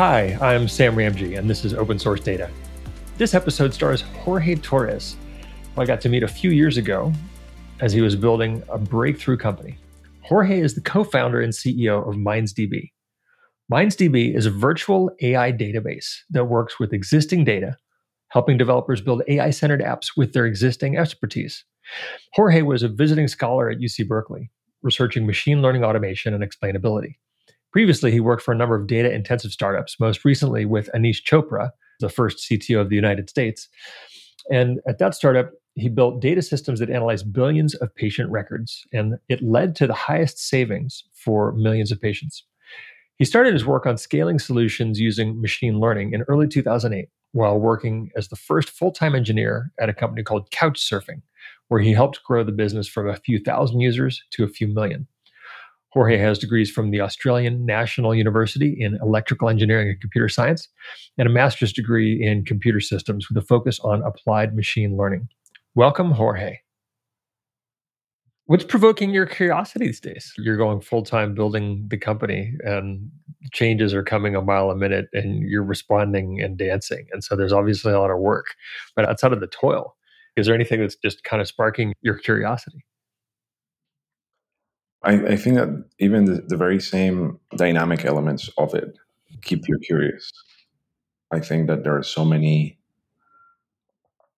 Hi, I'm Sam Ramji, and this is Open Source Data. This episode stars Jorge Torres, who I got to meet a few years ago as he was building a breakthrough company. Jorge is the co founder and CEO of MindsDB. MindsDB is a virtual AI database that works with existing data, helping developers build AI centered apps with their existing expertise. Jorge was a visiting scholar at UC Berkeley, researching machine learning automation and explainability. Previously, he worked for a number of data intensive startups, most recently with Aneesh Chopra, the first CTO of the United States. And at that startup, he built data systems that analyze billions of patient records, and it led to the highest savings for millions of patients. He started his work on scaling solutions using machine learning in early 2008 while working as the first full time engineer at a company called Couchsurfing, where he helped grow the business from a few thousand users to a few million. Jorge has degrees from the Australian National University in electrical engineering and computer science, and a master's degree in computer systems with a focus on applied machine learning. Welcome, Jorge. What's provoking your curiosity these days? You're going full time building the company, and changes are coming a mile a minute, and you're responding and dancing. And so there's obviously a lot of work. But outside of the toil, is there anything that's just kind of sparking your curiosity? I, I think that even the, the very same dynamic elements of it keep you curious. I think that there are so many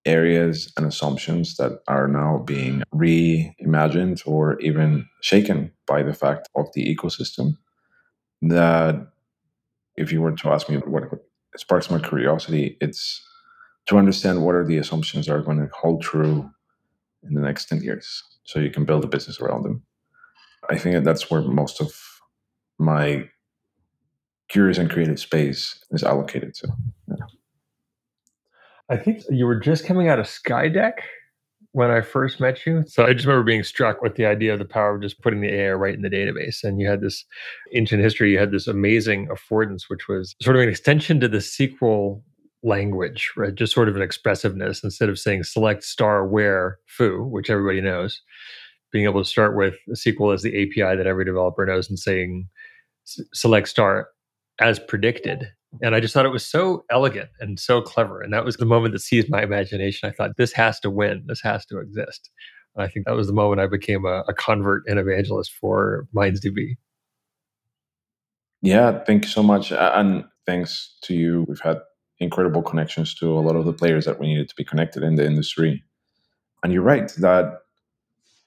areas and assumptions that are now being reimagined or even shaken by the fact of the ecosystem that if you were to ask me what sparks my curiosity it's to understand what are the assumptions that are going to hold true in the next 10 years so you can build a business around them I think that that's where most of my curious and creative space is allocated to. Yeah. I think you were just coming out of Skydeck when I first met you. So I just remember being struck with the idea of the power of just putting the AI right in the database. And you had this ancient history, you had this amazing affordance, which was sort of an extension to the SQL language, right? Just sort of an expressiveness instead of saying select star where foo, which everybody knows being able to start with SQL as the API that every developer knows and saying select star as predicted. And I just thought it was so elegant and so clever. And that was the moment that seized my imagination. I thought, this has to win. This has to exist. And I think that was the moment I became a, a convert and evangelist for MindsDB. Yeah, thank you so much. And thanks to you, we've had incredible connections to a lot of the players that we needed to be connected in the industry. And you're right that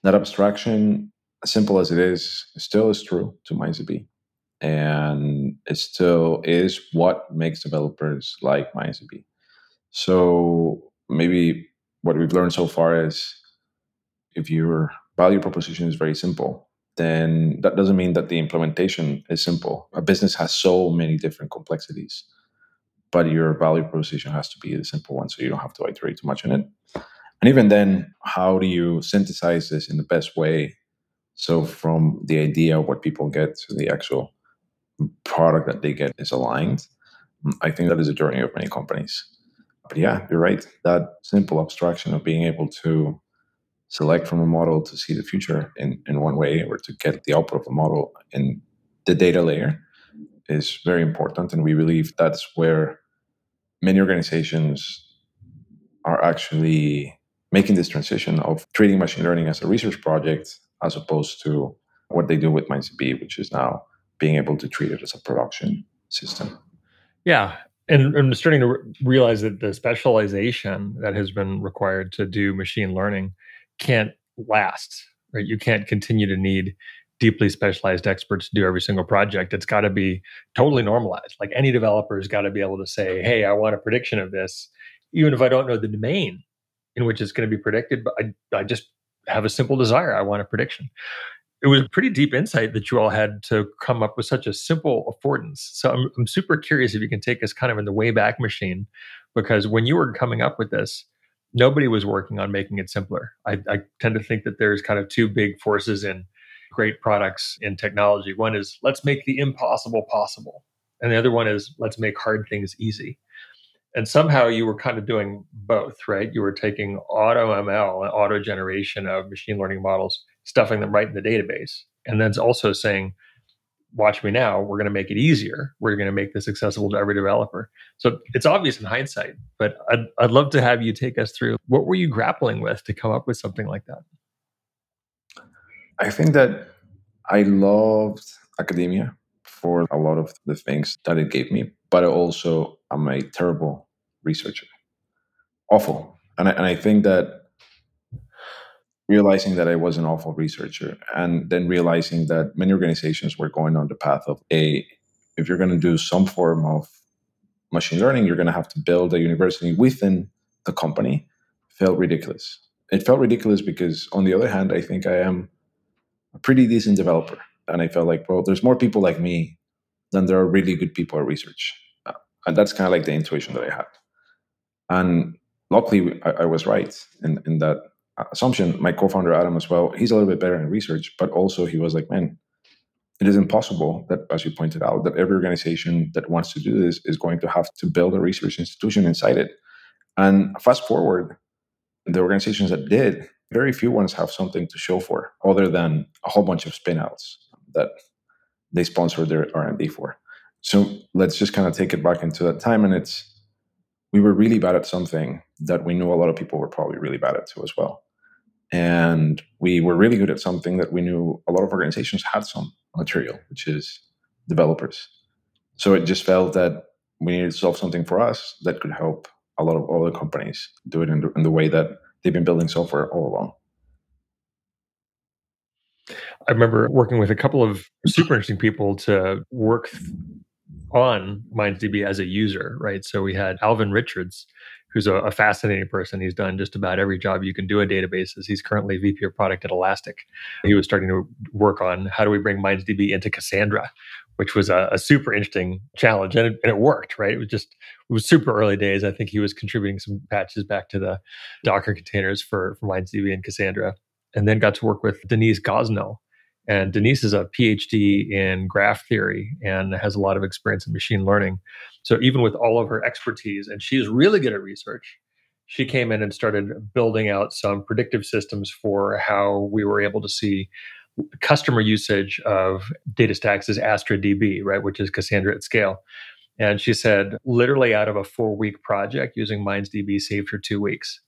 that abstraction, simple as it is, still is true to MindsDB. And it still is what makes developers like MindsDB. So maybe what we've learned so far is if your value proposition is very simple, then that doesn't mean that the implementation is simple. A business has so many different complexities, but your value proposition has to be the simple one so you don't have to iterate too much on it. And even then, how do you synthesize this in the best way? So, from the idea of what people get to the actual product that they get is aligned. Mm, I think that is a journey of many companies. But yeah, you're right. That simple abstraction of being able to select from a model to see the future in, in one way or to get the output of a model in the data layer is very important. And we believe that's where many organizations are actually making this transition of treating machine learning as a research project as opposed to what they do with MindsDB, which is now being able to treat it as a production system. Yeah. And I'm starting to re- realize that the specialization that has been required to do machine learning can't last, right? You can't continue to need deeply specialized experts to do every single project. It's got to be totally normalized. Like any developer has got to be able to say, hey, I want a prediction of this, even if I don't know the domain in which it's going to be predicted, but I, I just have a simple desire. I want a prediction. It was a pretty deep insight that you all had to come up with such a simple affordance. So I'm, I'm super curious if you can take us kind of in the way back machine, because when you were coming up with this, nobody was working on making it simpler. I, I tend to think that there's kind of two big forces in great products in technology. One is let's make the impossible possible. And the other one is let's make hard things easy and somehow you were kind of doing both right you were taking auto ml auto generation of machine learning models stuffing them right in the database and then also saying watch me now. We're going to make it easier. We're going to make this accessible to every developer. So it's obvious in hindsight, but I'd, I'd love to have you take us through what were you grappling with to come up with something like that? I think that I loved academia for a lot of the things that it gave me, but also I also am a terrible researcher. Awful. And I, and I think that realizing that I was an awful researcher and then realizing that many organizations were going on the path of a if you're going to do some form of machine learning, you're going to have to build a university within the company felt ridiculous. It felt ridiculous because, on the other hand, I think I am a pretty decent developer. And I felt like, well, there's more people like me than there are really good people at research. And that's kind of like the intuition that I had. And luckily, I, I was right in, in that assumption. My co founder, Adam, as well, he's a little bit better in research, but also he was like, man, it is impossible that, as you pointed out, that every organization that wants to do this is going to have to build a research institution inside it. And fast forward, the organizations that did, very few ones have something to show for, other than a whole bunch of spinouts that they sponsor their R&D for. So let's just kind of take it back into that time, and it's we were really bad at something that we knew a lot of people were probably really bad at too as well. And we were really good at something that we knew a lot of organizations had some material, which is developers. So it just felt that we needed to solve something for us that could help a lot of other companies do it in the, in the way that they've been building software all along. I remember working with a couple of super interesting people to work on MindsDB as a user, right? So we had Alvin Richards, who's a, a, fascinating person. He's done just about every job you can do in databases. He's currently VP of product at Elastic. He was starting to work on how do we bring MindsDB into Cassandra, which was a, a super interesting challenge, and it, and it, worked. Right? It was just it was super early days. I think he was contributing some patches back to the Docker containers for for MindsDB and Cassandra, and then got to work with Denise Gosnell, and Denise is a PhD in graph theory and has a lot of experience in machine learning. So even with all of her expertise, and she's really good at research, she came in and started building out some predictive systems for how we were able to see customer usage of DataStax as AstraDB, right, which is Cassandra at scale. And she said, literally out of a four week project using MindsDB saved her two weeks.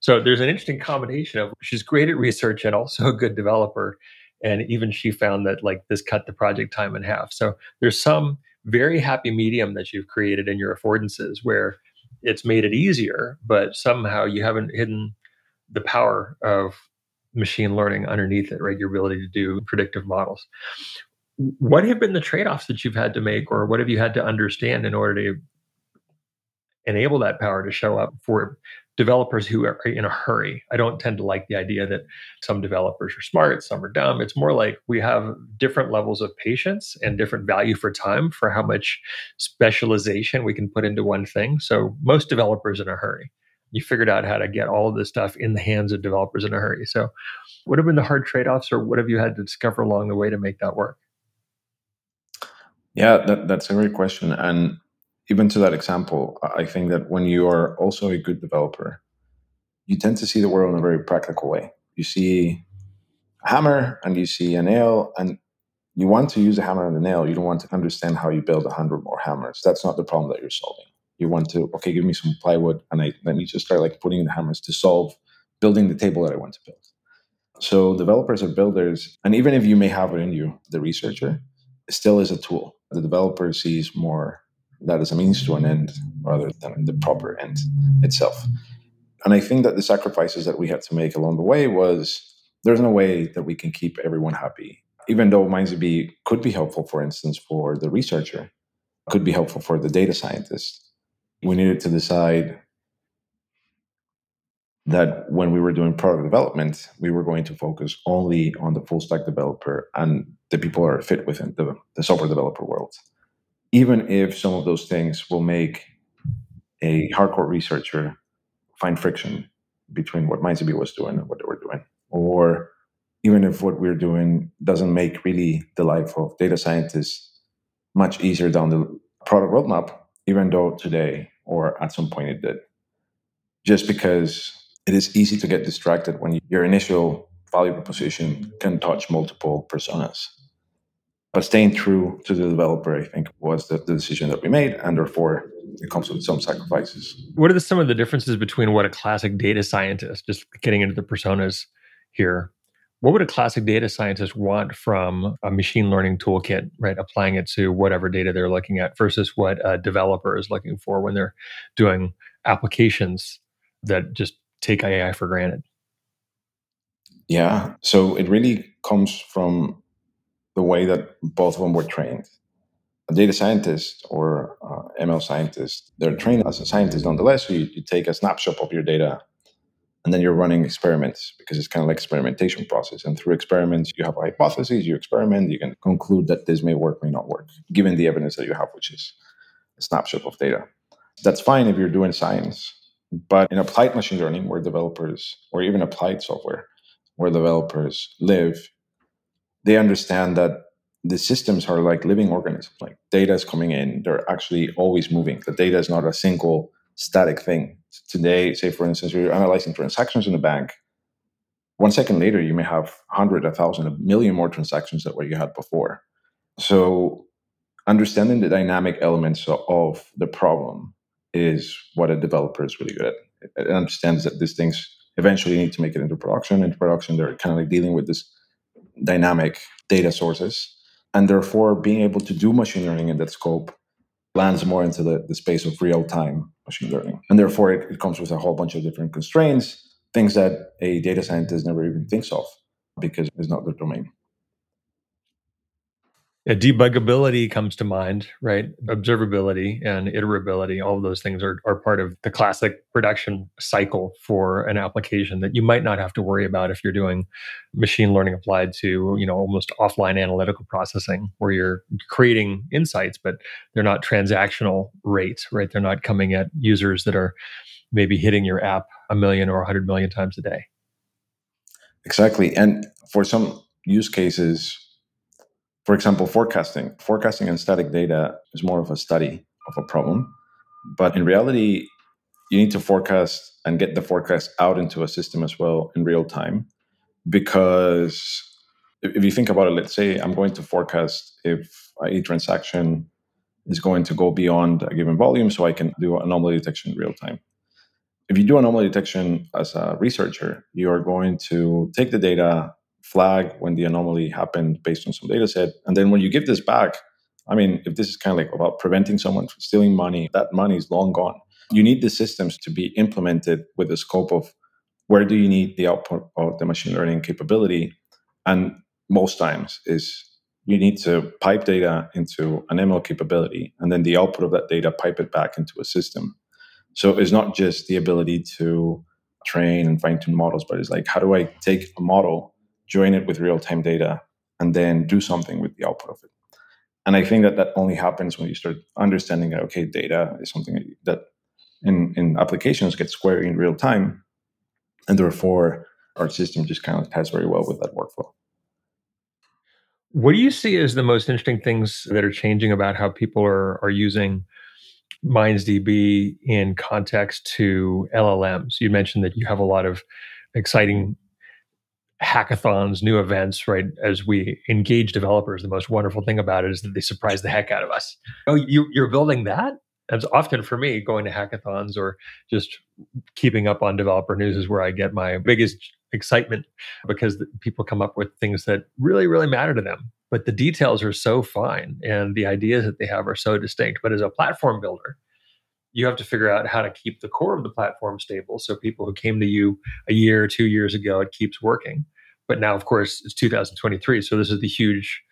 So there's an interesting combination of she's great at research and also a good developer and even she found that like this cut the project time in half. So there's some very happy medium that you've created in your affordances where it's made it easier but somehow you haven't hidden the power of machine learning underneath it right? Your ability to do predictive models. What have been the trade-offs that you've had to make or what have you had to understand in order to enable that power to show up for developers who are in a hurry. I don't tend to like the idea that some developers are smart, some are dumb. It's more like we have different levels of patience and different value for time for how much specialization we can put into one thing. So most developers in a hurry. You figured out how to get all of this stuff in the hands of developers in a hurry. So what have been the hard trade-offs or what have you had to discover along the way to make that work? Yeah, that, that's a great question. And even to that example, I think that when you are also a good developer, you tend to see the world in a very practical way. You see a hammer and you see a nail, and you want to use a hammer and a nail. You don't want to understand how you build a hundred more hammers. That's not the problem that you're solving. You want to, okay, give me some plywood, and I let me just start like putting the hammers to solve building the table that I want to build. So developers are builders, and even if you may have it in you, the researcher still is a tool. The developer sees more that is a means to an end rather than the proper end itself. And I think that the sacrifices that we had to make along the way was there's no way that we can keep everyone happy. Even though MindsDB could be helpful, for instance, for the researcher, could be helpful for the data scientist. We needed to decide that when we were doing product development, we were going to focus only on the full stack developer and the people that are fit within the, the software developer world even if some of those things will make a hardcore researcher find friction between what MindsDB was doing and what they were doing, or even if what we're doing doesn't make really the life of data scientists much easier down the product roadmap, even though today or at some point it did. Just because it is easy to get distracted when your initial value proposition can touch multiple personas. But staying true to the developer, I think, was the, the decision that we made, and therefore it comes with some sacrifices. What are the, some of the differences between what a classic data scientist, just getting into the personas here, what would a classic data scientist want from a machine learning toolkit, right? Applying it to whatever data they're looking at versus what a developer is looking for when they're doing applications that just take AI for granted? Yeah. So it really comes from the way that both of them were trained. A data scientist or uh, ML scientist, they're trained as a scientist nonetheless. So you, you take a snapshot of your data and then you're running experiments because it's kind of like experimentation process. And through experiments, you have a hypothesis, you experiment, you can conclude that this may work, may not work, given the evidence that you have, which is a snapshot of data. That's fine if you're doing science. But in applied machine learning, where developers, or even applied software, where developers live, they understand that the systems are like living organisms. Like data is coming in, they're actually always moving. The data is not a single static thing. Today, say for instance, you're analyzing transactions in a bank. One second later, you may have 100, 1,000, a million more transactions than what you had before. So, understanding the dynamic elements of the problem is what a developer is really good at. It understands that these things eventually need to make it into production. Into production, they're kind of like dealing with this dynamic data sources. And therefore, being able to do machine learning in that scope lands more into the, the space of real time machine learning. And therefore, it, it comes with a whole bunch of different constraints, things that a data scientist never even thinks of because it's not their domain. Yeah, debuggability comes to mind, right? Observability and iterability, all of those things are, are part of the classic production cycle for an application that you might not have to worry about if you're doing machine learning applied to, you know, almost offline analytical processing where you're creating insights, but they're not transactional rates, right? They're not coming at users that are maybe hitting your app a million or a hundred million times a day. Exactly. And for some use cases, for example, forecasting. Forecasting and static data is more of a study of a problem. But in reality, you need to forecast and get the forecast out into a system as well in real time. Because if you think about it, let's say I'm going to forecast if a transaction is going to go beyond a given volume so I can do anomaly detection in real time. If you do anomaly detection as a researcher, you are going to take the data, flag when the anomaly happened based on some data set. And then when you give this back, I mean, if this is kind of like about preventing someone from stealing money, that money is long gone. You need the systems to be implemented with the scope of where do you need the output of the machine learning capability. And most times is you need to pipe data into an ML capability, and then the output of that data pipe it back into a system. So it's not just the ability to train and fine tune models, but it's like, how do I take a model join it with real time data, and then do something with the output of it. And I think that that only happens when you start understanding that, okay, data is something that in, in applications gets queried in real time. And therefore, our system just kind of ties very well with that workflow. What do you see as the most interesting things that are changing about how people are, are using MindsDB in context to LLMs? You mentioned that you have a lot of exciting hackathons, new events, right? As we engage developers, the most wonderful thing about it is that they surprise the heck out of us. Oh, you, you're building that? That's often for me going to hackathons or just keeping up on developer news is where I get my biggest excitement because people come up with things that really, really matter to them. But the details are so fine and the ideas that they have are so distinct. But as a platform builder, you have to figure out how to keep the core of the platform stable so people who came to you a year or two years ago it keeps working but now, of course, it's 2023. So this is the huge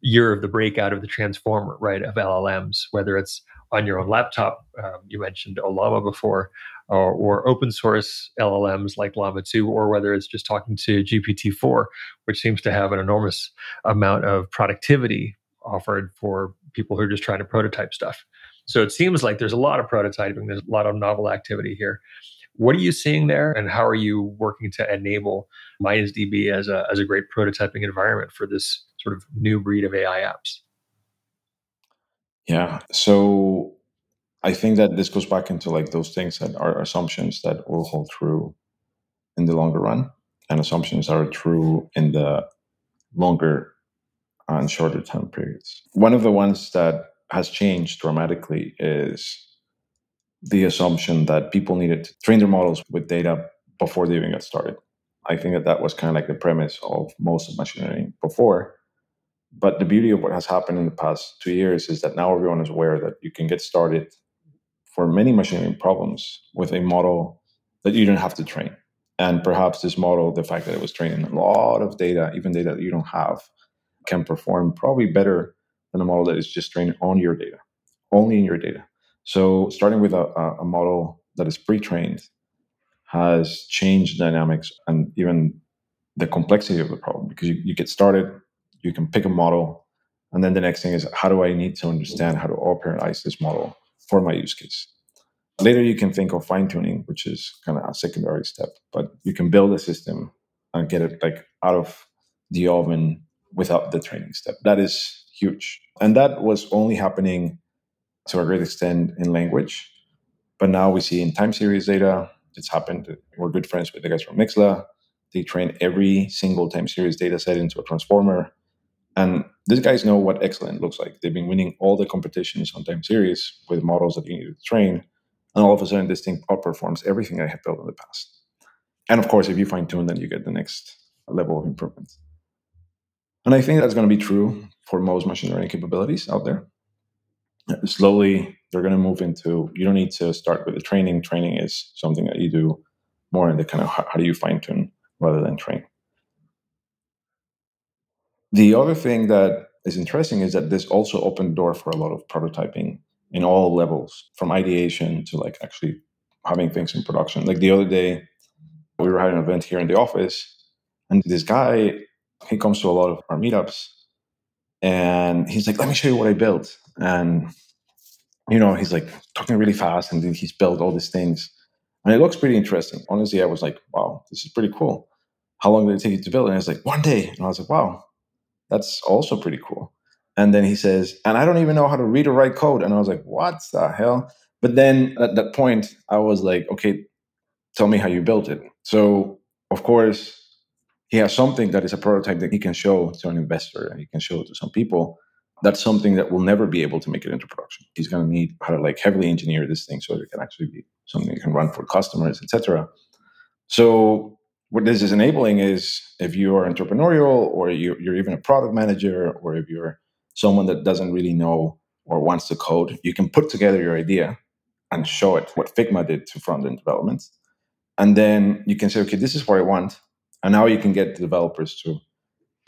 year of the breakout of the transformer, right, of LLMs, whether it's on your own laptop. Um, you mentioned Ollama before, or, or, open source LLMs like Llama 2, or whether it's just talking to GPT 4, which seems to have an enormous amount of productivity offered for people who are just trying to prototype stuff. So it seems like there's a lot of prototyping, there's a lot of novel activity here. What are you seeing there, and how are you working to enable MindsDB as a as a great prototyping environment for this sort of new breed of AI apps? Yeah, so I think that this goes back into like those things that are assumptions that will hold true in the longer run, and assumptions are true in the longer and shorter time periods. One of the ones that has changed dramatically is the assumption that people needed to train their models with data before they even got started. I think that that was kind of like the premise of most of machine learning before. But the beauty of what has happened in the past two years is that now everyone is aware that you can get started for many machine learning problems with a model that you don't have to train. And perhaps this model, the fact that it was training a lot of data, even data that you don't have, can perform probably better than a model that is just trained on your data, only in your data. So starting with a, a model that is pre-trained has changed dynamics and even the complexity of the problem because you, you get started, you can pick a model, and then the next thing is how do I need to understand how to operationalize this model for my use case? Later, you can think of fine tuning, which is kind of a secondary step, but you can build a system and get it like out of the oven without the training step. That is huge. And that was only happening to a great extent in language. But now we see in time series data, it's happened. We're good friends with the guys from Nixtla. They train every single time series data set into a transformer. And these guys know what excellent looks like. They've been winning all the competitions on time series with models that you need to train. And all of a sudden, this thing outperforms everything I have built in the past. And of course, if you fine tune, then you get the next level of improvement. And I think that's going to be true for most machine learning capabilities out there. Slowly, they're going to move into you don't need to start with the training. Training is something that you do more in the kind of how, how do you fine tune rather than train. The other thing that is interesting is that this also opened the door for a lot of prototyping in all levels, from ideation to like actually having things in production. Like the other day, we were having an event here in the office, and this guy he comes to a lot of our meetups, and he's like, "Let me show you what I built." And you know, he's like talking really fast, and he's built all these things, and it looks pretty interesting. Honestly, I was like, "Wow, this is pretty cool." How long did it take you to build? And he's like, "One day," and I was like, "Wow, that's also pretty cool." And then he says, "And I don't even know how to read or write code," and I was like, "What the hell?" But then at that point, I was like, "Okay, tell me how you built it." So of course, he has something that is a prototype that he can show to an investor and he can show to some people. That's something that will never be able to make it into production. He's going to need how to like heavily engineer this thing so it can actually be something that can run for customers etc so what this is enabling is if you are entrepreneurial or you, you're even a product manager or if you're someone that doesn't really know or wants to code you can put together your idea and show it what figma did to front end development. And then you can say okay this is what i want and now you can get developers to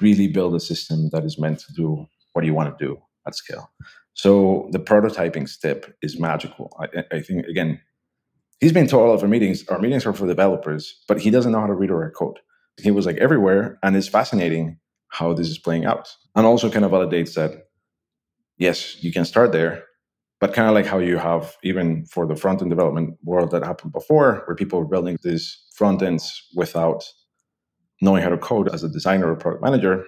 really build a system that is meant to do what you want to do at scale. So the prototyping step is magical. I, I think again, he's been to all of our meetings. Our meetings are for developers, but he doesn't know how to read or write code. He was like everywhere, and it's fascinating how this is playing out. And also kind of validates that yes, you can start there, but kind of like how you have even for the front end development world that happened before, where people were building these front ends without knowing how to code as a designer or product manager,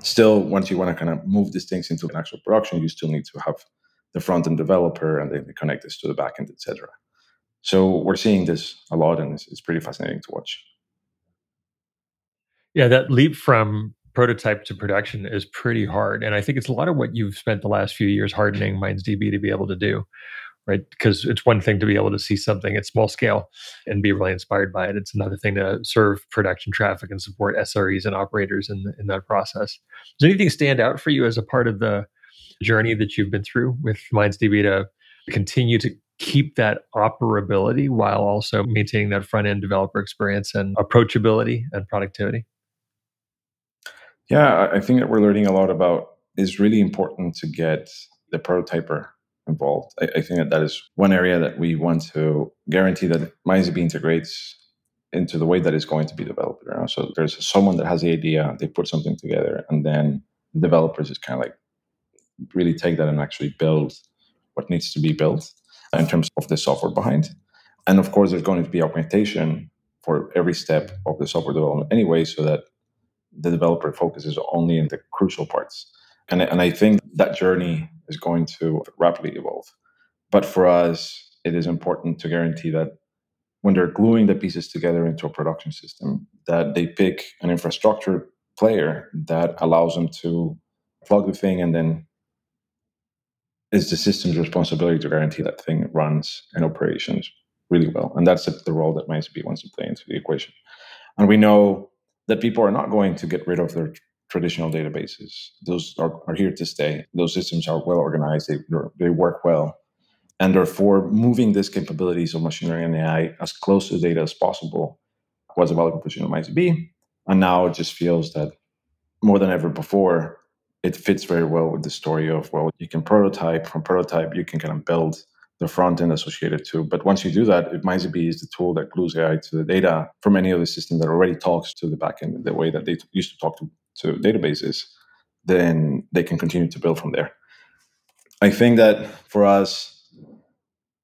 still, once you want to kind of move these things into an actual production, you still need to have the front end developer and then connect this to the backend, etc. So we're seeing this a lot, and it's, it's pretty fascinating to watch. Yeah, that leap from prototype to production is pretty hard, and I think it's a lot of what you've spent the last few years hardening MindsDB to be able to do right? Because it's one thing to be able to see something at small scale and be really inspired by it. It's another thing to serve production traffic and support SREs and operators in, in that process. Does anything stand out for you as a part of the journey that you've been through with MindsDB to continue to keep that operability while also maintaining that front end developer experience and approachability and productivity? Yeah, I think that we're learning a lot about is really important to get the prototyper involved. I, I, think that that is one area that we want to guarantee that MindsDB integrates into the way that it's going to be developed. You know? So there's someone that has the idea, they put something together, and then developers just kind of like really take that and actually build what needs to be built in terms of the software behind. And of course, there's going to be augmentation for every step of the software development anyway, so that the developer focuses only in the crucial parts. And, and I think that journey is going to rapidly evolve. But for us, it is important to guarantee that when they're gluing the pieces together into a production system, that they pick an infrastructure player that allows them to plug the thing, and then it's the system's responsibility to guarantee that thing runs and operations really well. And that's the role that MindsDB wants to play into the equation. And we know that people are not going to get rid of their traditional databases. Those are, are here to stay. Those systems are well organized, they, they work well. And therefore, moving these capabilities of machine learning and AI as close to data as possible was a value proposition of MindsDB. And now it just feels that more than ever before, it fits very well with the story of, well, you can prototype, from prototype, you can kind of build the front end associated to. But once you do that, MindsDB is the tool that glues AI to the data from any other system that already talks to the backend the way that they used to talk to, to databases, then they can continue to build from there. I think that for us,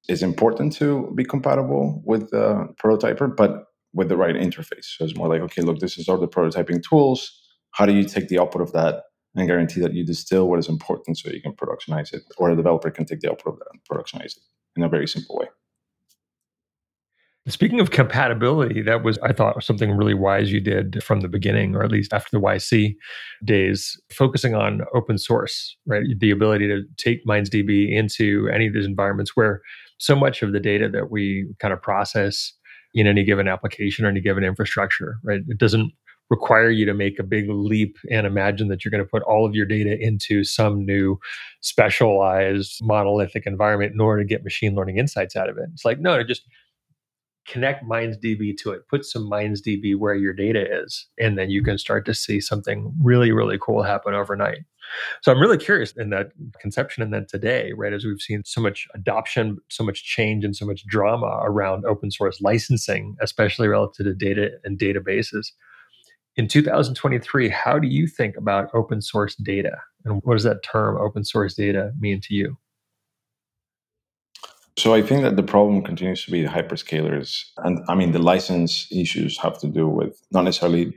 it's important to be compatible with the prototyper, but with the right interface. So it's more like, okay, look, this is all the prototyping tools. How do you take the output of that and guarantee that you distill what is important so you can productionize it, or a developer can take the output of that and productionize it in a very simple way. Speaking of compatibility, that was, I thought, something really wise you did from the beginning, or at least after the YC days, focusing on open source, right? The ability to take MindsDB into any of these environments where so much of the data that we kind of process in any given application or any given infrastructure, right? It doesn't require you to make a big leap and imagine that you're going to put all of your data into some new specialized monolithic environment in order to get machine learning insights out of it. It's like, no, just connect MindsDB to it, put some MindsDB where your data is, and then you can start to see something really, really cool happen overnight. So I'm really curious in that conception and then today, right, as we've seen so much adoption, so much change, and so much drama around open source licensing, especially relative to data and databases. In 2023, how do you think about open source data? And what does that term open source data mean to you? So I think that the problem continues to be the hyperscalers. And I mean, the license issues have to do with not necessarily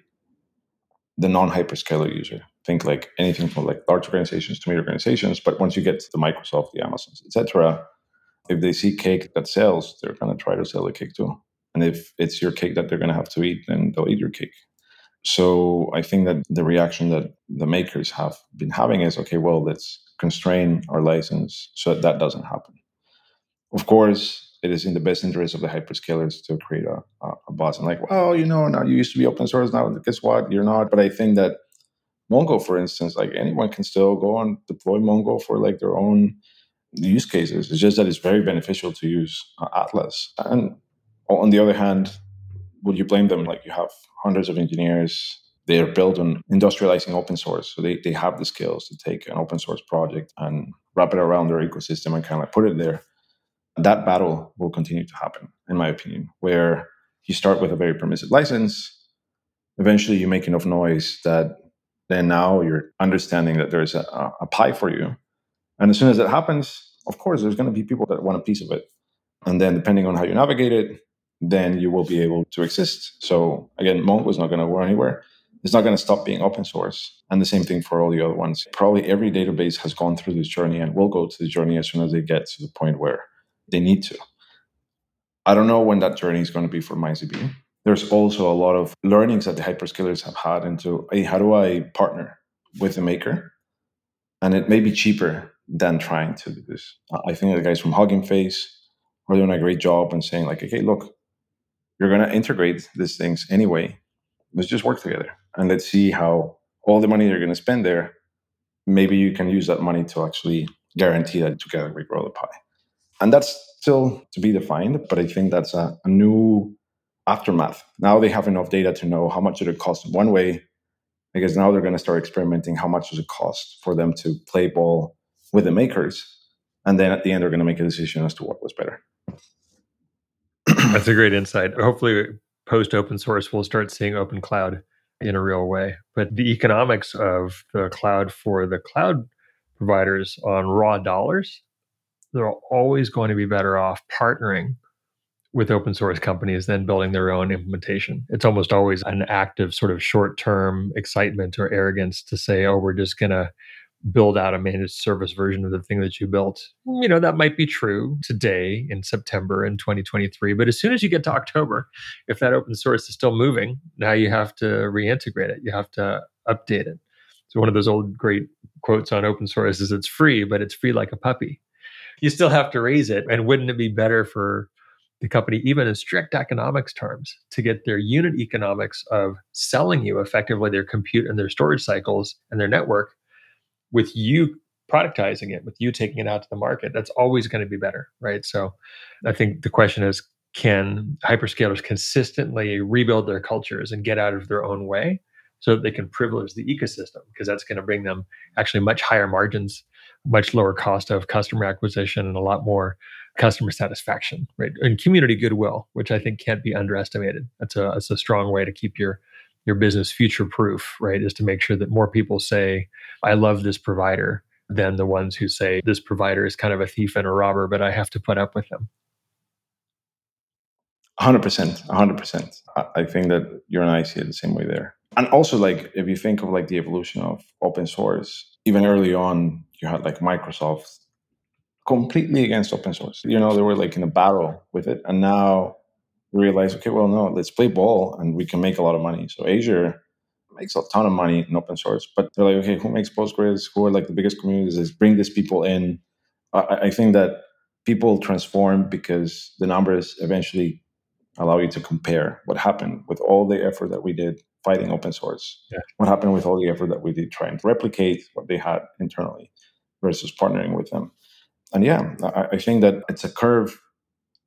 the non-hyperscaler user. Think like anything from like large organizations to mid organizations. But once you get to the Microsoft, the Amazons, etc., if they see cake that sells, they're going to try to sell the cake too. And if it's your cake that they're going to have to eat, then they'll eat your cake. So I think that the reaction that the makers have been having is okay, well, let's constrain our license so that that doesn't happen. Of course, it is in the best interest of the hyperscalers to create a, a, buzz and like, well, you know, now you used to be open source, now guess what? You're not. But I think that Mongo, for instance, like anyone can still go and deploy Mongo for like their own use cases. It's just that it's very beneficial to use uh, Atlas. And on the other hand, would you blame them? Like you have hundreds of engineers. They are built on industrializing open source. So they, they have the skills to take an open source project and wrap it around their ecosystem and kind of like put it there. That battle will continue to happen, in my opinion, where you start with a very permissive license. Eventually, you make enough noise that then now you're understanding that there's a, a pie for you. And as soon as that happens, of course, there's going to be people that want a piece of it. And then, depending on how you navigate it, then you will be able to exist. So again, Mongo is not going to go anywhere. It's not going to stop being open source. And the same thing for all the other ones. Probably every database has gone through this journey and will go to the journey as soon as they get to the point where they need to. I don't know when that journey is going to be for MindsDB. There's also a lot of learnings that the hyperscalers have had into hey, how do I partner with the maker? And it may be cheaper than trying to do this. I think the guys from Hugging Face are doing a great job and saying, like, okay, look, you're going to integrate these things anyway. Let's just work together and let's see how all the money you're going to spend there, maybe you can use that money to actually guarantee that together we grow the pie. And that's still to be defined, but I think that's a, a new aftermath. Now they have enough data to know how much it cost one way, because now they're going to start experimenting how much does it cost for them to play ball with the makers. And then at the end, they're going to make a decision as to what was better. That's a great insight. Hopefully, post open source, we'll start seeing open cloud in a real way. But the economics of the cloud for the cloud providers on raw dollars, they're always going to be better off partnering with open source companies than building their own implementation. It's almost always an act of sort of short term excitement or arrogance to say, oh, we're just going to build out a managed service version of the thing that you built. You know, that might be true today in September in 2023. But as soon as you get to October, if that open source is still moving, now you have to reintegrate it, you have to update it. So one of those old great quotes on open source is it's free, but it's free like a puppy. You still have to raise it. And wouldn't it be better for the company, even in strict economics terms, to get their unit economics of selling you effectively their compute and their storage cycles and their network with you productizing it, with you taking it out to the market? That's always going to be better, right? So I think the question is can hyperscalers consistently rebuild their cultures and get out of their own way so that they can privilege the ecosystem because that's going to bring them actually much higher margins much lower cost of customer acquisition and a lot more customer satisfaction right? And community goodwill which i think can't be underestimated. That's a, that's a strong way to keep your your business future proof right? Is to make sure that more people say i love this provider than the ones who say this provider is kind of a thief and a robber but i have to put up with them. 100% 100% i think that you and i see it the same way there. And also like if you think of like the evolution of open source even early on you had like microsoft completely against open source. You know they were like in a battle with it and now realize okay well no let's play ball and we can make a lot of money. So azure makes a ton of money in open source but they're like okay who makes postgres? Who are like the biggest communities? Is bring these people in. I, I think that people transform because the numbers eventually allow you to compare what happened with all the effort that we did fighting open source. Yeah. What happened with all the effort that we did trying to replicate what they had internally versus partnering with them. And yeah, I, I think that it's a curve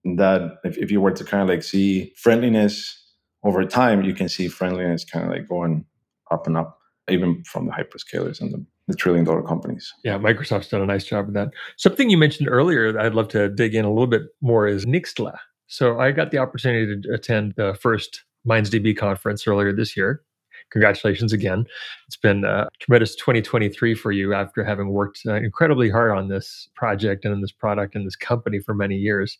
that if, if you were to kind of like see friendliness over time, you can see friendliness kind of like going up and up, even from the hyperscalers and the, the trillion dollar companies. Yeah, Microsoft's done a nice job of that. Something you mentioned earlier that I'd love to dig in a little bit more is Nixtla. So I got the opportunity to attend the first MindsDB conference earlier this year. Congratulations again. It's been a tremendous 2023 for you after having worked uh, incredibly hard on this project and in this product and this company for many years.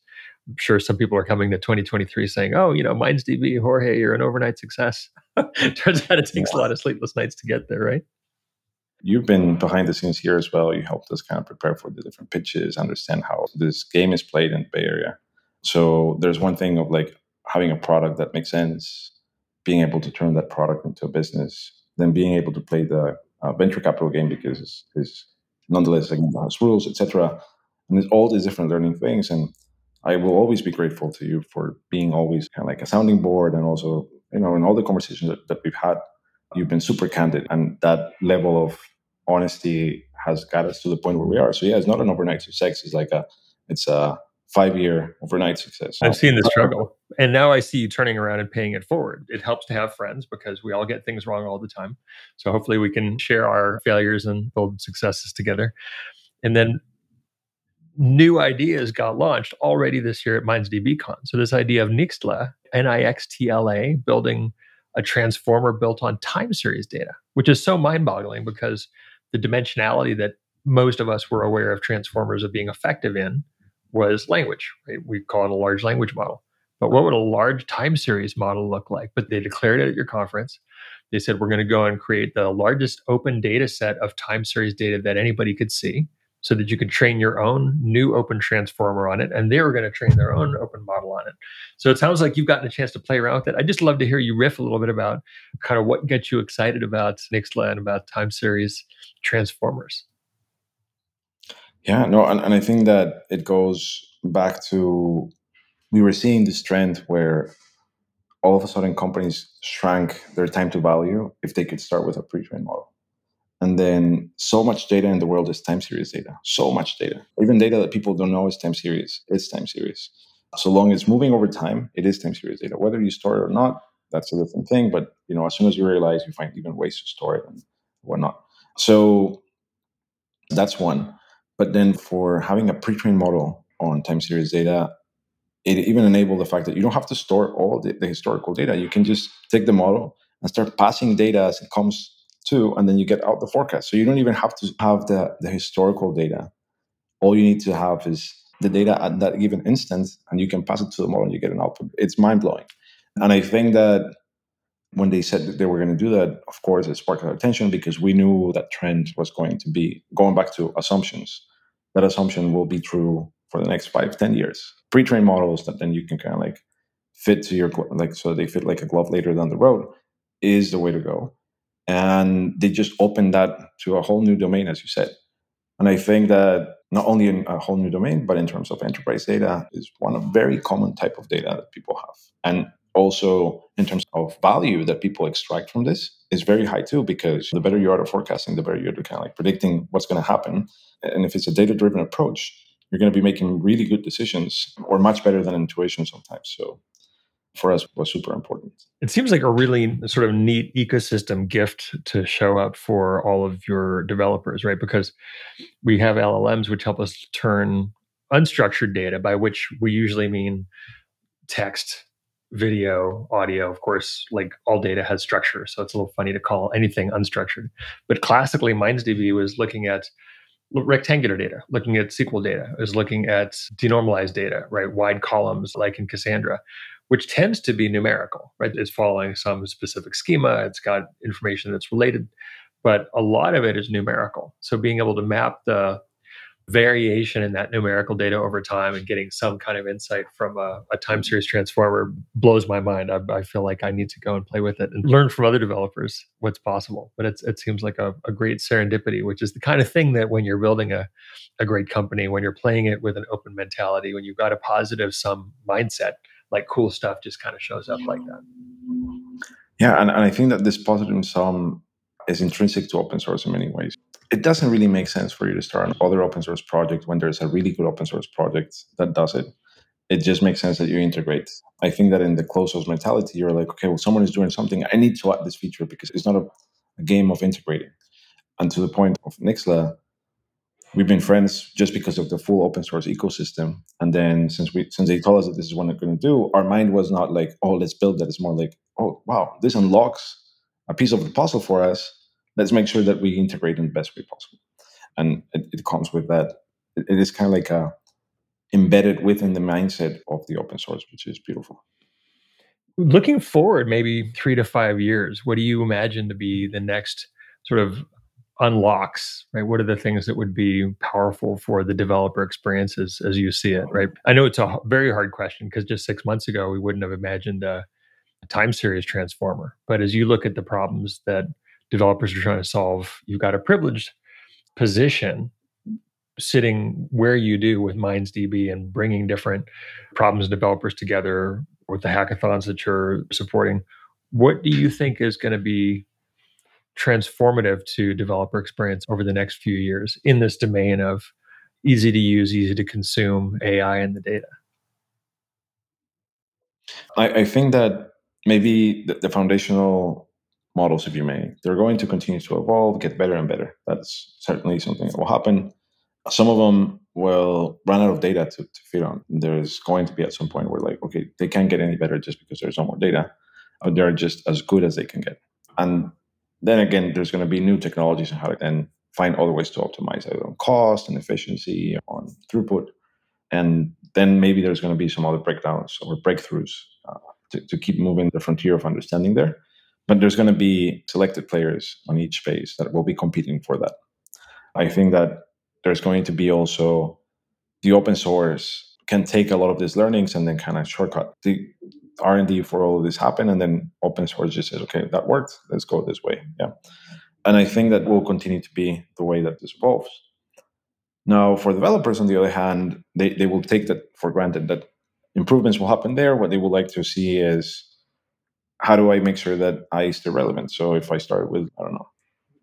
I'm sure some people are coming to 2023 saying, oh, you know, MindsDB, Jorge, you're an overnight success. Turns out it takes a lot of sleepless nights to get there, right? You've been behind the scenes here as well. You helped us kind of prepare for the different pitches, understand how this game is played in the Bay Area. So there's one thing of like having a product that makes sense, being able to turn that product into a business, then being able to play the uh, venture capital game because it's, it's nonetheless again has rules, etc. And it's all these different learning things. And I will always be grateful to you for being always kind of like a sounding board and also, you know, in all the conversations that, that we've had, you've been super candid and that level of honesty has got us to the point where we are. So yeah, it's not an overnight success. It's like a, it's a five year overnight success. I've seen the uh-huh. struggle. And now I see you turning around and paying it forward. It helps to have friends because we all get things wrong all the time. So hopefully we can share our failures and build successes together. And then new ideas got launched already this year at MindsDBCon. So this idea of Nixtla, N-I-X-T-L-A, building a transformer built on time series data, which is so mind-boggling because the dimensionality that most of us were aware of transformers of being effective in was language. Right? We call it a large language model. But what would a large time series model look like? But they declared it at your conference. They said, we're going to go and create the largest open data set of time series data that anybody could see so that you could train your own new open transformer on it. And they were going to train their own open model on it. So it sounds like you've gotten a chance to play around with it. I'd just love to hear you riff a little bit about kind of what gets you excited about Nixtla and about time series transformers. Yeah, no, and, and I think that it goes back to we were seeing this trend where all of a sudden companies shrank their time to value if they could start with a pre-trained model. And then so much data in the world is time series data. So much data. Even data that people don't know is time series. It's time series. So long as it's moving over time, it is time series data. Whether you store it or not, that's a different thing. But you know, as soon as you realize you find even ways to store it and whatnot. So that's one. But then for having a pre-trained model on time series data, it even enabled the fact that you don't have to store all the, the, historical data. You can just take the model and start passing data as it comes to, and then you get out the forecast. So you don't even have to have the, the historical data. All you need to have is the data at that given instance, and you can pass it to the model and you get an output. It's mind blowing. And I think that when they said that they were going to do that, of course, it sparked our attention because we knew that trend was going to be going back to assumptions. That assumption will be true for the next five, ten years. Pre-trained models that then you can kind of like fit to your like so they fit like a glove later down the road is the way to go. And they just opened that to a whole new domain, as you said. And I think that not only in a whole new domain, but in terms of enterprise data, is one of very common type of data that people have. And also in terms of value that people extract from this is very high too, because the better you are at forecasting, the better you're kind of like predicting what's going to happen. And if it's a data-driven approach, you're going to be making really good decisions or much better than intuition sometimes. So for us was super important. It seems like a really sort of neat ecosystem gift to show up for all of your developers, right? Because we have LLMs which help us turn unstructured data, by which we usually mean text, video, audio. Of course, like all data has structure, so it's a little funny to call anything unstructured. But classically, MindsDB was looking at rectangular data, looking at SQL data, is looking at denormalized data, right? Wide columns like in Cassandra which tends to be numerical, right? It's following some specific schema, it's got information that's related, but a lot of it is numerical. So being able to map the variation in that numerical data over time and getting some kind of insight from a, a time series transformer blows my mind. I, I, feel like I need to go and play with it and learn from other developers what's possible. But it seems like a, a great serendipity, which is the kind of thing that when you're building a, a great company, when you're playing it with an open mentality, when you've got a positive sum mindset, like cool stuff just kind of shows up like that. Yeah, and, and I think that this positive sum is intrinsic to open source in many ways. It doesn't really make sense for you to start another open source project when there's a really good open source project that does it. It just makes sense that you integrate. I think that in the closed source mentality, you're like, okay, well, someone is doing something. I need to add this feature because it's not a, a game of integrating. And to the point of Nixtla, we've been friends just because of the full open source ecosystem. And then since we since they told us that this is what they're going to do, our mind was not like, oh, let's build that. It's more like, oh, wow, this unlocks a piece of the puzzle for us. Let's make sure that we integrate in the best way possible. And it, it comes with that. It, it is kind of like a embedded within the mindset of the open source, which is beautiful. Looking forward, maybe three to five years, what do you imagine to be the next sort of unlocks right what are the things that would be powerful for the developer experiences as you see it right i know it's a very hard question because just six months ago we wouldn't have imagined a, a, time series transformer but as you look at the problems that developers are trying to solve you've got a privileged position sitting where you do with mindsdb and bringing different problems developers together with the hackathons that you're supporting what do you think is going to be transformative to developer experience over the next few years in this domain of easy to use, easy to consume AI and the data? I, I think that maybe the, the, foundational models, if you may, they're going to continue to evolve, get better and better. That's certainly something that will happen. Some of them will run out of data to, to feed on. There's going to be at some point where, like, okay, they can't get any better just because there's no more data. They're just as good as they can get. And then again, there's going to be new technologies and how to then find other ways to optimize it on cost and efficiency, on throughput. And then maybe there's going to be some other breakdowns or breakthroughs uh, to, to keep moving the frontier of understanding there. But there's going to be selected players on each space that will be competing for that. I think that there's going to be also the open source can take a lot of these learnings and then kind of shortcut. The r&d for all of this happen and then open source just says okay that worked let's go this way yeah and i think that will continue to be the way that this evolves now for developers on the other hand they, they will take that for granted that improvements will happen there what they would like to see is how do i make sure that i stay relevant so if i start with i don't know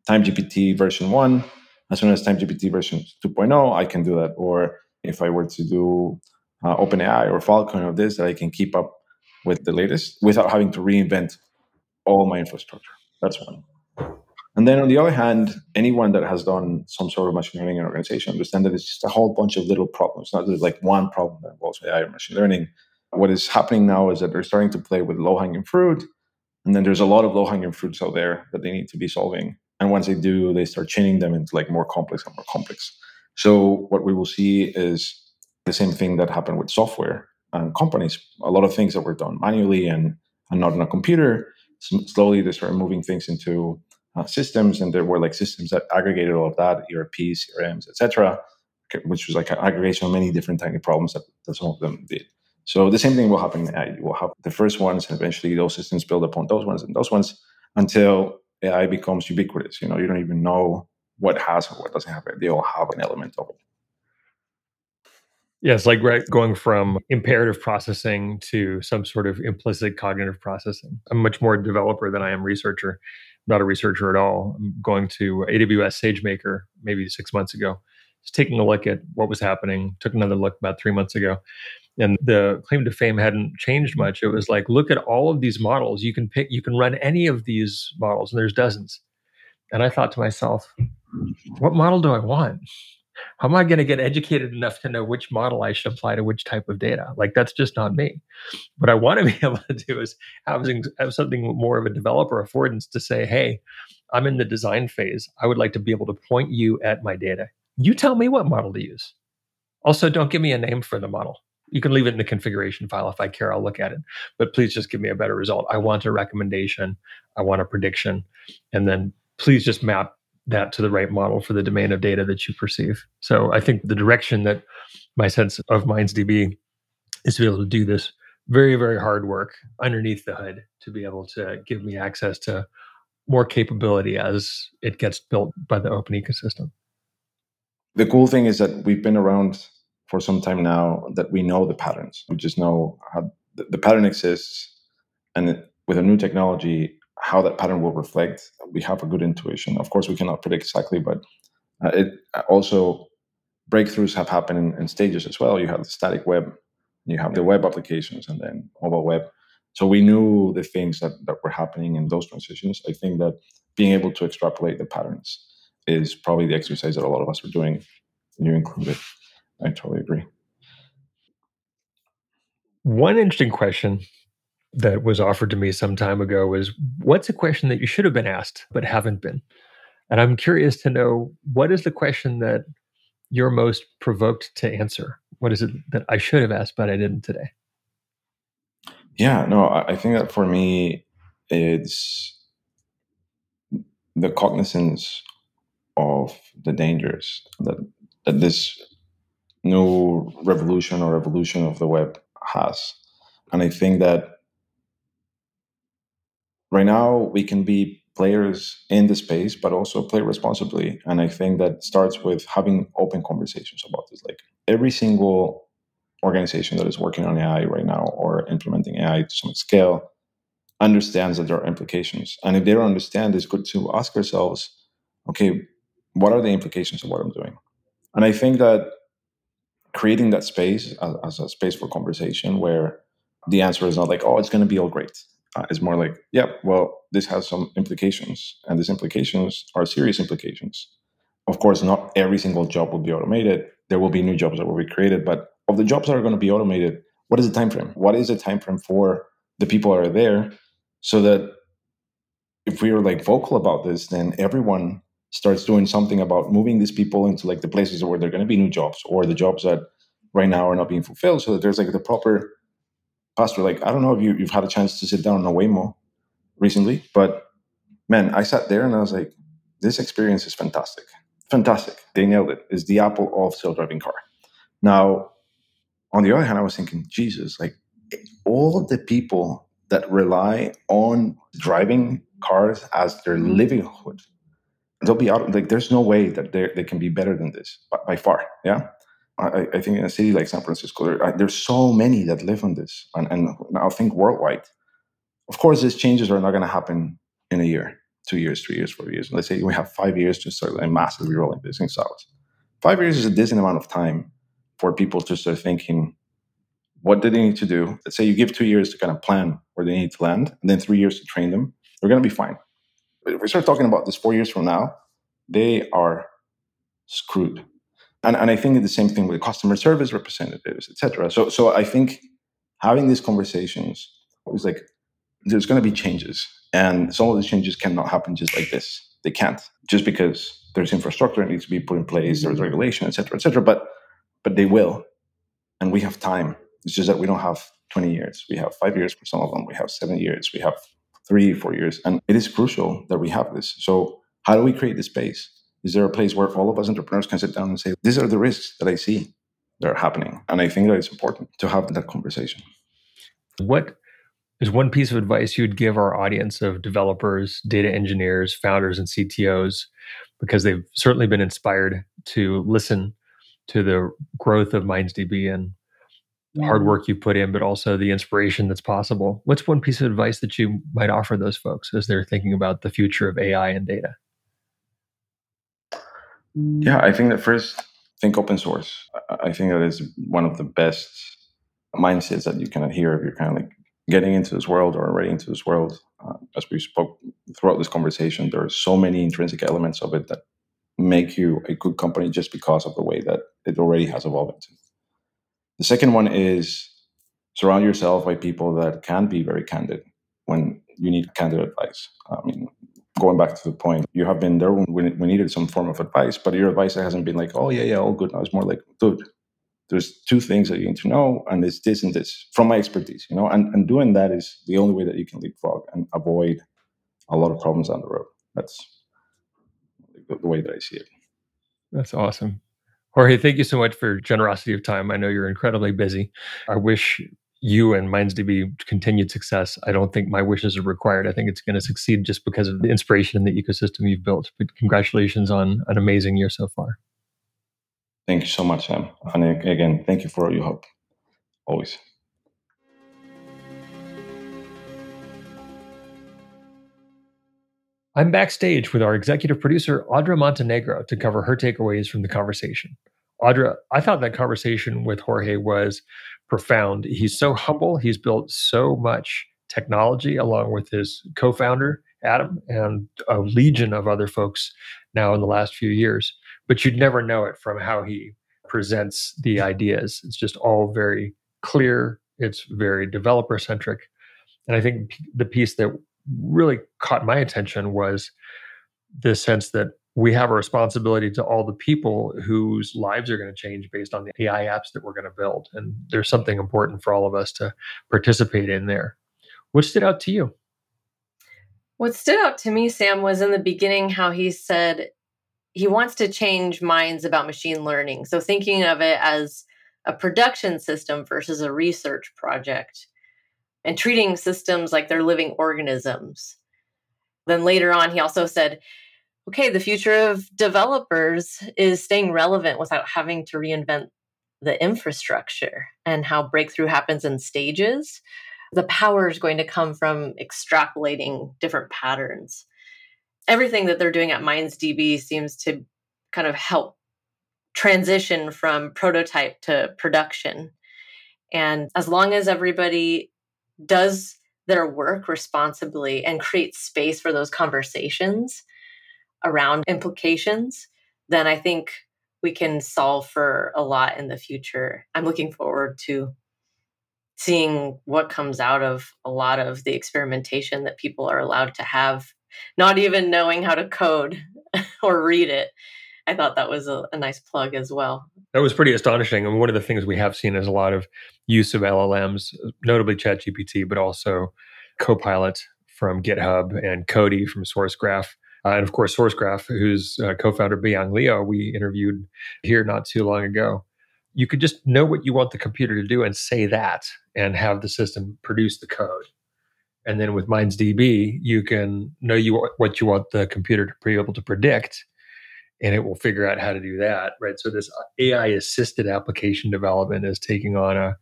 TimeGPT version 1 as soon as TimeGPT version 2.0 i can do that or if i were to do uh, OpenAI or Falcon or this, that I can keep up with the latest without having to reinvent all my infrastructure. That's one. And then on the other hand, anyone that has done some sort of machine learning in an organization understand that it's just a whole bunch of little problems, not just like one problem that involves AI or machine learning. What is happening now is that they're starting to play with low hanging fruit. And then there's a lot of low hanging fruits out there that they need to be solving. And once they do, they start chaining them into like more complex and more complex. So what we will see is the same thing that happened with software and companies. A lot of things that were done manually and, and not on a computer, slowly they started moving things into uh, systems, and there were like systems that aggregated all of that, ERPs, CRMs, etc., which was like an aggregation of many different tiny problems that, that some of them did. So the same thing will happen. You will have the first ones, and eventually those systems build upon those ones and those ones until AI becomes ubiquitous. You know, you don't even know what has or what doesn't have it. They all have an element of it. Yeah, it's like right, going from imperative processing to some sort of implicit cognitive processing. I'm much more a developer than I am researcher. I'm not a researcher at all. I'm going to AWS SageMaker maybe six months ago, just taking a look at what was happening. Took another look about three months ago, and the claim to fame hadn't changed much. It was like, look at all of these models. You can pick, you can run any of these models, and there's dozens. And I thought to myself, what model do I want? How am I going to get educated enough to know which model I should apply to which type of data? Like that's just not me. What I want to be able to do is have, have something more of a developer affordance to say, hey, I'm in the design phase. I would like to be able to point you at my data. You tell me what model to use. Also, don't give me a name for the model. You can leave it in the configuration file if I care. I'll look at it. But please just give me a better result. I want a recommendation. I want a prediction. And then please just map that to the right model for the domain of data that you perceive. So I think the direction that my sense of MindsDB is to be able to do this very, very hard work underneath the hood to be able to give me access to more capability as it gets built by the open ecosystem. The cool thing is that we've been around for some time now that we know the patterns. We just know how the pattern exists. And with a new technology, how that pattern will reflect, we have a good intuition. Of course, we cannot predict exactly, but uh, it uh, also breakthroughs have happened in, in, stages as well. You have the static web, you have the web applications, and then mobile web. So we knew the things that, that were happening in those transitions. I think that being able to extrapolate the patterns is probably the exercise that a lot of us are doing. You included. I totally agree. One interesting question that was offered to me some time ago was what's a question that you should have been asked but haven't been? And I'm curious to know what is the question that you're most provoked to answer? What is it that I should have asked but I didn't today? Yeah, no, I think that for me, it's the cognizance of the dangers that that this new revolution or evolution of the web has. And I think that right now we can be players in the space but also play responsibly. And i think that starts with having open conversations about this. Like every single organization that is working on ai right now or implementing ai to some scale understands that there are implications. And if they don't understand it's good to ask ourselves okay what are the implications of what i'm doing? And i think that creating that space as, as a space for conversation where the answer is not like oh it's going to be all great uh, it's more like, yeah, well, this has some implications, and these implications are serious implications. Of course, not every single job will be automated. There will be new jobs that will be created, but of the jobs that are going to be automated, what is the time frame? What is the time frame for the people that are there, so that if we are like vocal about this, then everyone starts doing something about moving these people into like the places where there are going to be new jobs or the jobs that right now are not being fulfilled, so that there's like the proper Pastor, like I don't know if you, you've had a chance to sit down on a Waymo recently, but man, I sat there and I was like, this experience is fantastic. Fantastic. They nailed it. It's the Apple of self-driving car. Now, on the other hand, I was thinking, Jesus, like all the people that rely on driving cars as their livelihood, they'll be out. Like, there's no way that they can be better than this by, by far. Yeah. I, I, think in a city like San Francisco, there, there's so many that live on this, and, and I think worldwide. Of course, these changes are not going to happen in a year, two years, three years, four years. Let's say we have five years to start like, massively rolling this things out. Five years is a decent amount of time for people to start thinking, what do they need to do? Let's say you give two years to kind of plan where they need to land, and then three years to train them. They're going to be fine. But if we start talking about this four years from now, they are screwed and, and I think the same thing with customer service representatives, etc. So so I think having these conversations is like there's going to be changes, and some of these changes cannot happen just like this. They can't just because there's infrastructure that needs to be put in place, there's mm-hmm. regulation, etc., etc. But but they will, and we have time. It's just that we don't have 20 years. We have five years for some of them. We have seven years. We have three, four years, and it is crucial that we have this. So how do we create the space? Is there a place where all of us entrepreneurs can sit down and say, these are the risks that I see that are happening? And I think that it's important to have that conversation. What is one piece of advice you'd give our audience of developers, data engineers, founders, and CTOs, because they've certainly been inspired to listen to the growth of MindsDB and the hard work you put in, but also the inspiration that's possible. What's one piece of advice that you might offer those folks as they're thinking about the future of AI and data? Yeah, I think that first, think open source. I think that is one of the best mindsets that you can adhere if you're kind of like getting into this world or already into this world. Uh, as we spoke throughout this conversation, there are so many intrinsic elements of it that make you a good company just because of the way that it already has evolved into. The second one is surround yourself by people that can be very candid when you need candid advice. I mean, going back to the point, you have been there when we needed some form of advice, but your advice hasn't been like, oh, yeah, yeah, all good. Now it's more like, dude, there's two things that you need to know, and it's this and this from my expertise, you know, and, and doing that is the only way that you can leapfrog and avoid a lot of problems down the road. That's the, the way that I see it. That's awesome. Jorge, thank you so much for your generosity of time. I know you're incredibly busy. I wish you and MindsDB continued success. I don't think my wishes are required. I think it's going to succeed just because of the inspiration and the ecosystem you've built. But congratulations on an amazing year so far. Thank you so much, Sam. And again, thank you for your help. Always. I'm backstage with our executive producer, Audra Montenegro, to cover her takeaways from the conversation. Audra, I thought that conversation with Jorge was profound. He's so humble. He's built so much technology along with his co founder, Adam, and a legion of other folks now in the last few years. But you'd never know it from how he presents the ideas. It's just all very clear, it's very developer centric. And I think the piece that really caught my attention was this sense that we have a responsibility to all the people whose lives are going to change based on the AI apps that we're going to build. And there's something important for all of us to participate in there. What stood out to you? What stood out to me, Sam, was in the beginning how he said he wants to change minds about machine learning. So thinking of it as a production system versus a research project and treating systems like they're living organisms. Then later on, he also said, okay, the future of developers is staying relevant without having to reinvent the infrastructure and how breakthrough happens in stages. The power is going to come from extrapolating different patterns. Everything that they're doing at MindsDB seems to kind of help transition from prototype to production. And as long as everybody does their work responsibly and creates space for those conversations around implications, then I think we can solve for a lot in the future. I'm looking forward to seeing what comes out of a lot of the experimentation that people are allowed to have, not even knowing how to code or read it. I thought that was a, a, nice plug as well. That was pretty astonishing. And one of the things we have seen is a lot of use of LLMs, notably ChatGPT, but also Copilot from GitHub and Cody from SourceGraph. Uh, and of course, SourceGraph, whose uh, co-founder Beyang Liu we interviewed here not too long ago. You could just know what you want the computer to do and say that, and have the system produce the code. And then with MindsDB, you can know you what you want the computer to be able to predict, and it will figure out how to do that, right? So this AI assisted application development is taking on a,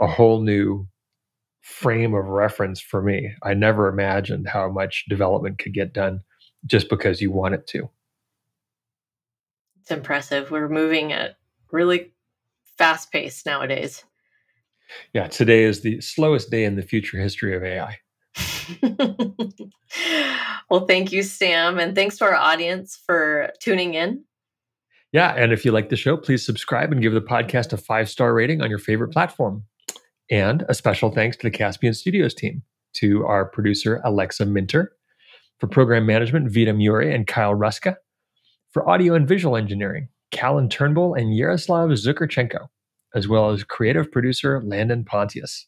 a whole new frame of reference for me. I never imagined how much development could get done just because you want it to. It's impressive. We're moving at really fast pace nowadays. Yeah, today is the slowest day in the future history of AI. well, thank you, Sam. And thanks to our audience for tuning in. Yeah. And if you like the show, please subscribe and give the podcast a five star rating on your favorite platform. And a special thanks to the Caspian Studios team, to our producer, Alexa Minter, for program management, Vita Muri and Kyle Ruska, for audio and visual engineering, Callan Turnbull and Yaroslav Zukerchenko, as well as creative producer Landon Pontius.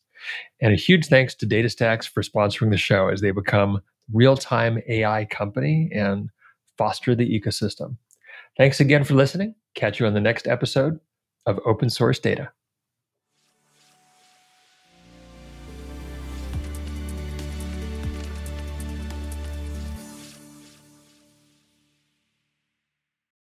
And a huge thanks to DataStax for sponsoring the show as they become real-time AI company and foster the ecosystem. Thanks again for listening. Catch you on the next episode of Open Source Data.